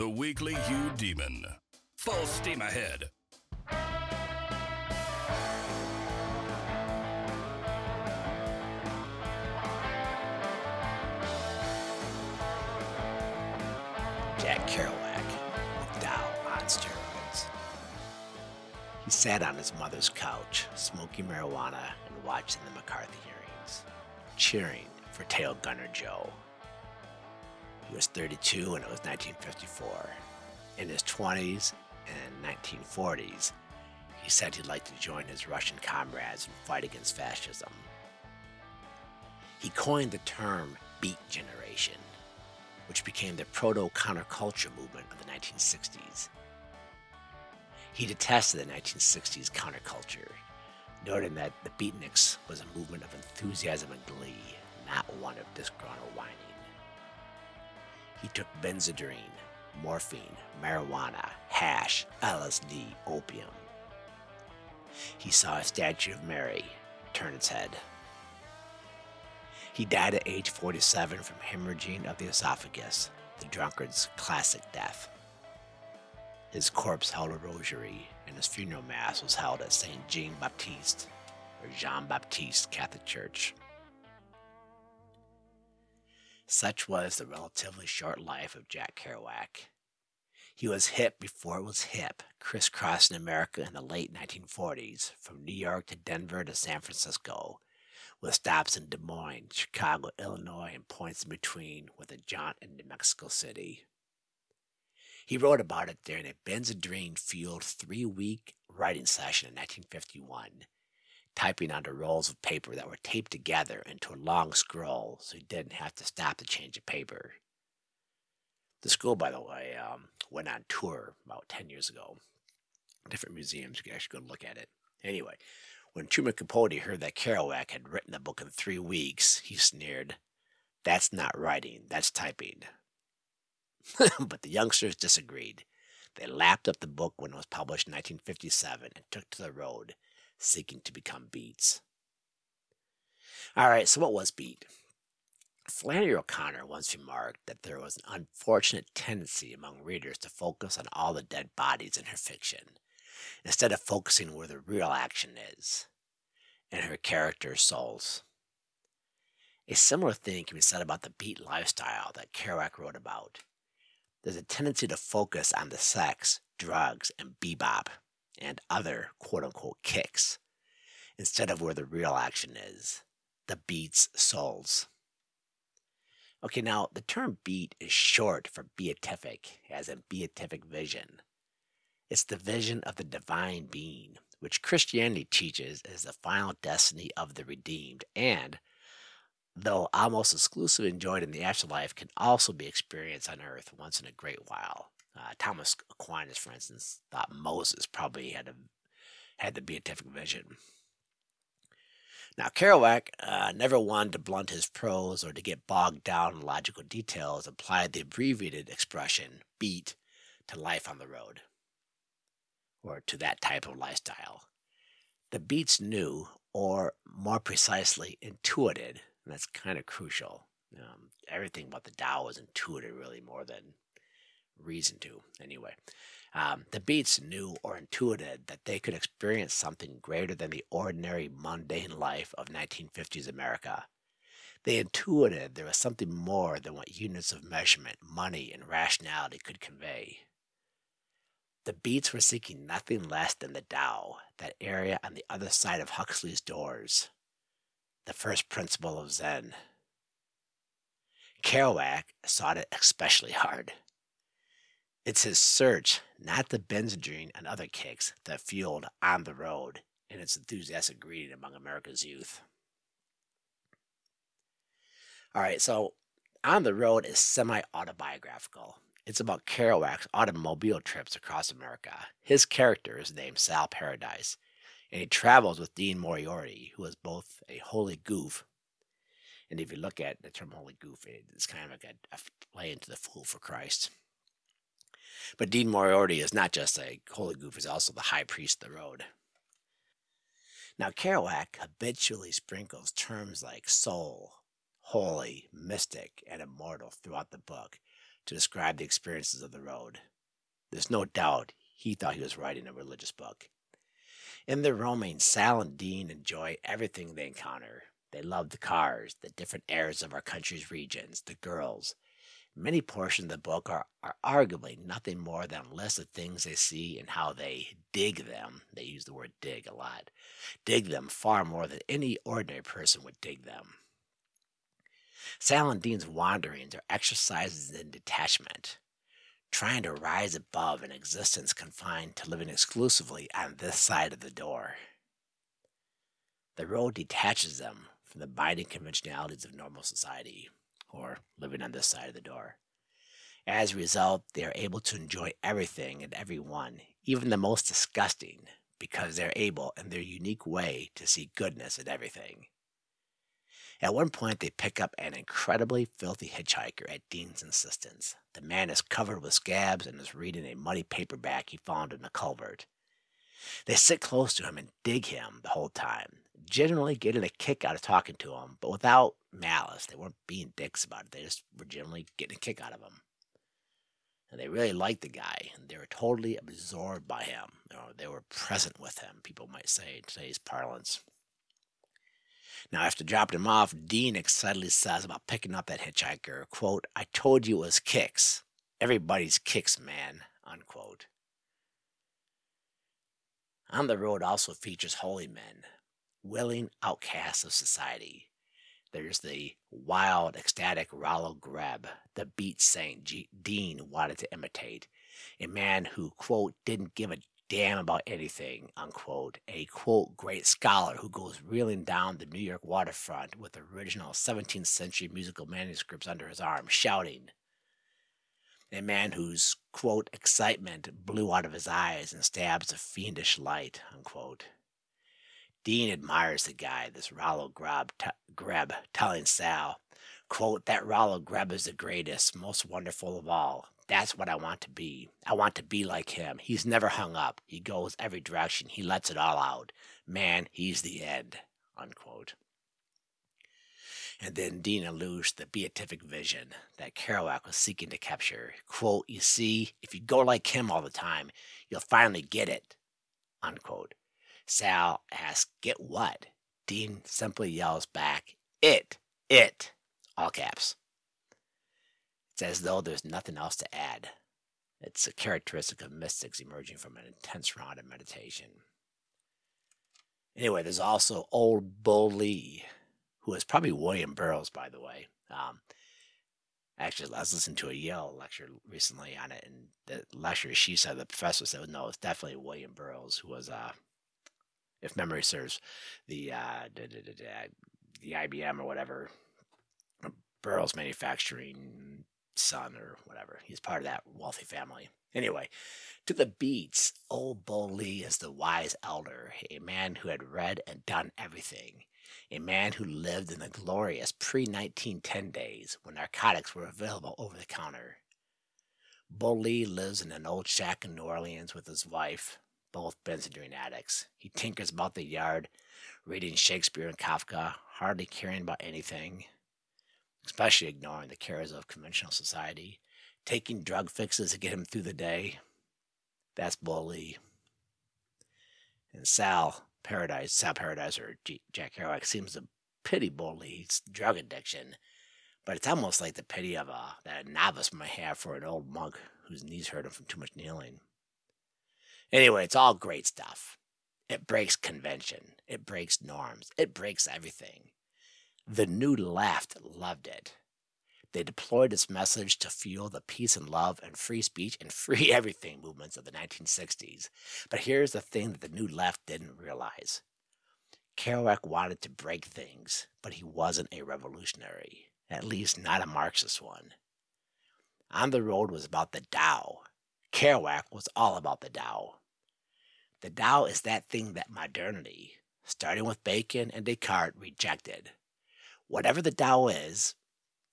The Weekly Eudemon. Full steam ahead. Jack Kerouac with Tao on steroids. He sat on his mother's couch, smoking marijuana and watching the McCarthy hearings, cheering for Tail Gunner Joe. He was 32 and it was 1954. In his 20s and 1940s, he said he'd like to join his Russian comrades and fight against fascism. He coined the term beat generation which became the proto counterculture movement of the 1960s. He detested the 1960s counterculture, noting that the beatniks was a movement of enthusiasm and glee, not one of disgruntled whining. He took Benzedrine, morphine, marijuana, hash, LSD, opium. He saw a statue of Mary turn its head. He died at age 47 from hemorrhaging of the esophagus, the drunkard's classic death. His corpse held a rosary, and his funeral mass was held at St. Jean Baptiste, or Jean Baptiste Catholic Church. Such was the relatively short life of Jack Kerouac. He was hip before it was hip, crisscrossing America in the late 1940s, from New York to Denver to San Francisco, with stops in Des Moines, Chicago, Illinois, and points in between with a jaunt in New Mexico City. He wrote about it during a Benzedrine fueled three week writing session in 1951, typing onto rolls of paper that were taped together into a long scroll so he didn't have to stop to change the paper. The school, by the way, um, went on tour about 10 years ago. Different museums, you can actually go look at it. Anyway, when Truman Capote heard that Kerouac had written the book in three weeks, he sneered, That's not writing, that's typing. but the youngsters disagreed. They lapped up the book when it was published in 1957 and took to the road, seeking to become Beats. All right, so what was Beat? Flannery O'Connor once remarked that there was an unfortunate tendency among readers to focus on all the dead bodies in her fiction instead of focusing where the real action is in her character's souls. A similar thing can be said about the beat lifestyle that Kerouac wrote about. There's a tendency to focus on the sex, drugs, and bebop and other quote unquote kicks instead of where the real action is the beat's souls. Okay, now the term beat is short for beatific, as in beatific vision. It's the vision of the divine being, which Christianity teaches is the final destiny of the redeemed, and, though almost exclusively enjoyed in the afterlife, can also be experienced on earth once in a great while. Uh, Thomas Aquinas, for instance, thought Moses probably had a, had the beatific vision. Now, Kerouac uh, never wanted to blunt his prose or to get bogged down in logical details, applied the abbreviated expression beat to life on the road or to that type of lifestyle. The beats knew, or more precisely, intuited, and that's kind of crucial. Um, everything about the Tao was intuited really more than reason to, anyway. Um, the beats knew or intuited that they could experience something greater than the ordinary mundane life of 1950s America. They intuited there was something more than what units of measurement, money, and rationality could convey. The Beats were seeking nothing less than the Tao, that area on the other side of Huxley's doors, the first principle of Zen. Kerouac sought it especially hard. It's his search, not the Benzedrine and other kicks, that fueled On the Road and its enthusiastic greeting among America's youth. All right, so On the Road is semi autobiographical. It's about Kerouac's automobile trips across America. His character is named Sal Paradise, and he travels with Dean Moriarty, who is both a holy goof. And if you look at the term holy goof, it's kind of like a, a play into the fool for Christ. But Dean Moriarty is not just a holy goof, he's also the high priest of the road. Now, Kerouac habitually sprinkles terms like soul, holy, mystic, and immortal throughout the book to describe the experiences of the road. There's no doubt he thought he was writing a religious book. In their roaming, Sal and Dean enjoy everything they encounter. They love the cars, the different airs of our country's regions, the girls. Many portions of the book are, are arguably nothing more than a of things they see and how they dig them. They use the word dig a lot. Dig them far more than any ordinary person would dig them. Sal and Dean's wanderings are exercises in detachment, trying to rise above an existence confined to living exclusively on this side of the door. The road detaches them from the binding conventionalities of normal society, or living on this side of the door. As a result, they are able to enjoy everything and everyone, even the most disgusting, because they're able, in their unique way, to see goodness in everything. At one point, they pick up an incredibly filthy hitchhiker at Dean's insistence. The man is covered with scabs and is reading a muddy paperback he found in a culvert. They sit close to him and dig him the whole time, generally getting a kick out of talking to him, but without malice. They weren't being dicks about it. They just were generally getting a kick out of him. And they really liked the guy, and they were totally absorbed by him. They were present with him, people might say in today's parlance. Now, after dropping him off, Dean excitedly says about picking up that hitchhiker, quote, I told you it was kicks. Everybody's kicks, man, unquote. On the Road also features holy men, willing outcasts of society. There's the wild, ecstatic Rollo Greb, the beat saint G- Dean wanted to imitate, a man who, quote, didn't give a damn about anything, unquote, a quote great scholar who goes reeling down the New York waterfront with original 17th century musical manuscripts under his arm, shouting. A man whose quote excitement blew out of his eyes and stabs a fiendish light, unquote. Dean admires the guy, this Rollo Greb, t- Greb telling Sal, quote, that Rollo Greb is the greatest, most wonderful of all. That's what I want to be. I want to be like him. He's never hung up. He goes every direction. He lets it all out. Man, he's the end. Unquote. And then Dean alludes the beatific vision that Kerouac was seeking to capture. Quote, you see, if you go like him all the time, you'll finally get it. Unquote. Sal asks, get what? Dean simply yells back, it, it, all caps. It's as though there's nothing else to add. It's a characteristic of mystics emerging from an intense round of meditation. Anyway, there's also Old Bull Lee, who is probably William Burroughs, by the way. Um, actually, I was listening to a Yale lecture recently on it, and the lecture she said the professor said no, it's definitely William Burroughs, who was, uh, if memory serves, the uh, the IBM or whatever Burroughs Manufacturing son or whatever. He's part of that wealthy family. Anyway, to the beats, old Bull Lee is the wise elder, a man who had read and done everything, a man who lived in the glorious pre 1910 days when narcotics were available over the counter. Bull Lee lives in an old shack in New Orleans with his wife, both Benzedrine addicts. He tinkers about the yard, reading Shakespeare and Kafka, hardly caring about anything, especially ignoring the cares of conventional society, taking drug fixes to get him through the day. That's Bull Lee. And Sal Paradise, Sal Paradise, or G- Jack Kerouac seems to pity Bull Lee's drug addiction, but it's almost like the pity of a that a novice might have for an old monk whose knees hurt him from too much kneeling. Anyway, it's all great stuff. It breaks convention. It breaks norms. It breaks everything. The New Left loved it. They deployed its message to fuel the peace and love and free speech and free everything movements of the 1960s. But here's the thing that the New Left didn't realize Kerouac wanted to break things, but he wasn't a revolutionary, at least not a Marxist one. On the Road was about the Tao. Kerouac was all about the Tao. The Tao is that thing that modernity, starting with Bacon and Descartes, rejected whatever the Tao is,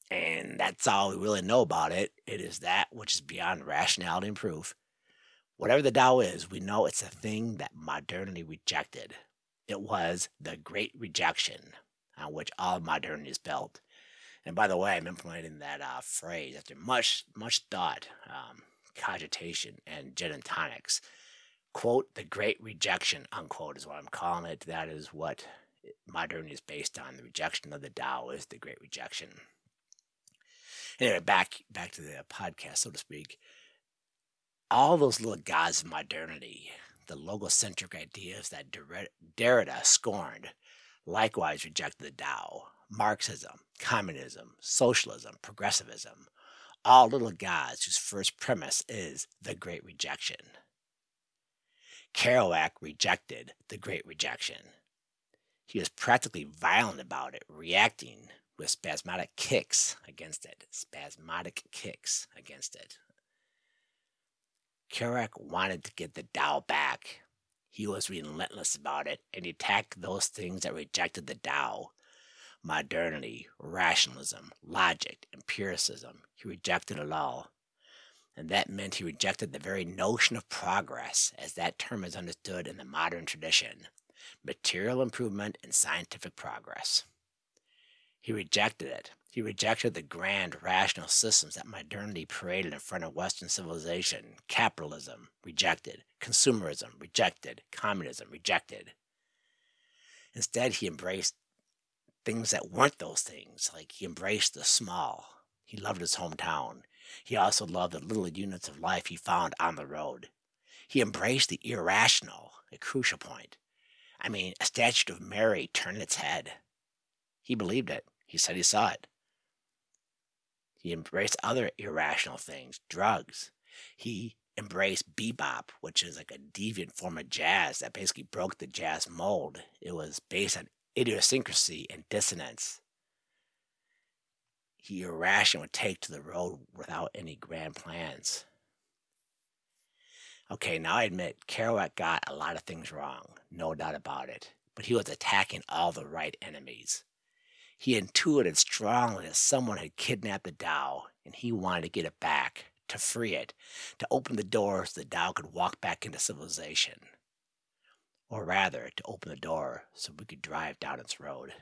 and that's all we really know about it, it is that which is beyond rationality and proof. Whatever the Tao is, we know it's a thing that modernity rejected. It was the great rejection on which all modernity is built. And by the way, I'm implementing that uh, phrase after much, much thought, um, cogitation, and gin and tonics. Quote, the great rejection, unquote, is what I'm calling it. That is what modernity is based on. The rejection of the Tao is the great rejection. Anyway, back back to the podcast, so to speak. All those little gods of modernity, the logocentric ideas that Derrida scorned, likewise rejected the Tao. Marxism, communism, socialism, progressivism, all little gods whose first premise is the great rejection. Kerouac rejected the great rejection. He was practically violent about it, reacting with spasmodic kicks against it. Spasmodic kicks against it. Kerouac wanted to get the Tao back. He was relentless about it, and attacked those things that rejected the Tao modernity, rationalism, logic, empiricism. He rejected it all. And that meant he rejected the very notion of progress, as that term is understood in the modern tradition material improvement and scientific progress. He rejected it. He rejected the grand rational systems that modernity paraded in front of Western civilization. Capitalism, rejected. Consumerism, rejected. Communism, rejected. Instead, he embraced things that weren't those things. Like he embraced the small. He loved his hometown. He also loved the little units of life he found on the road. He embraced the irrational, a crucial point. I mean, a statue of Mary turned its head. He believed it. He said he saw it. He embraced other irrational things, drugs. He embraced bebop, which is like a deviant form of jazz that basically broke the jazz mold. It was based on idiosyncrasy and dissonance he irrational would take to the road without any grand plans. Okay, now I admit Kerouac got a lot of things wrong, no doubt about it, but he was attacking all the right enemies. He intuited strongly that someone had kidnapped the Tao, and he wanted to get it back, to free it, to open the door so the Tao could walk back into civilization or rather, to open the door so we could drive down its road.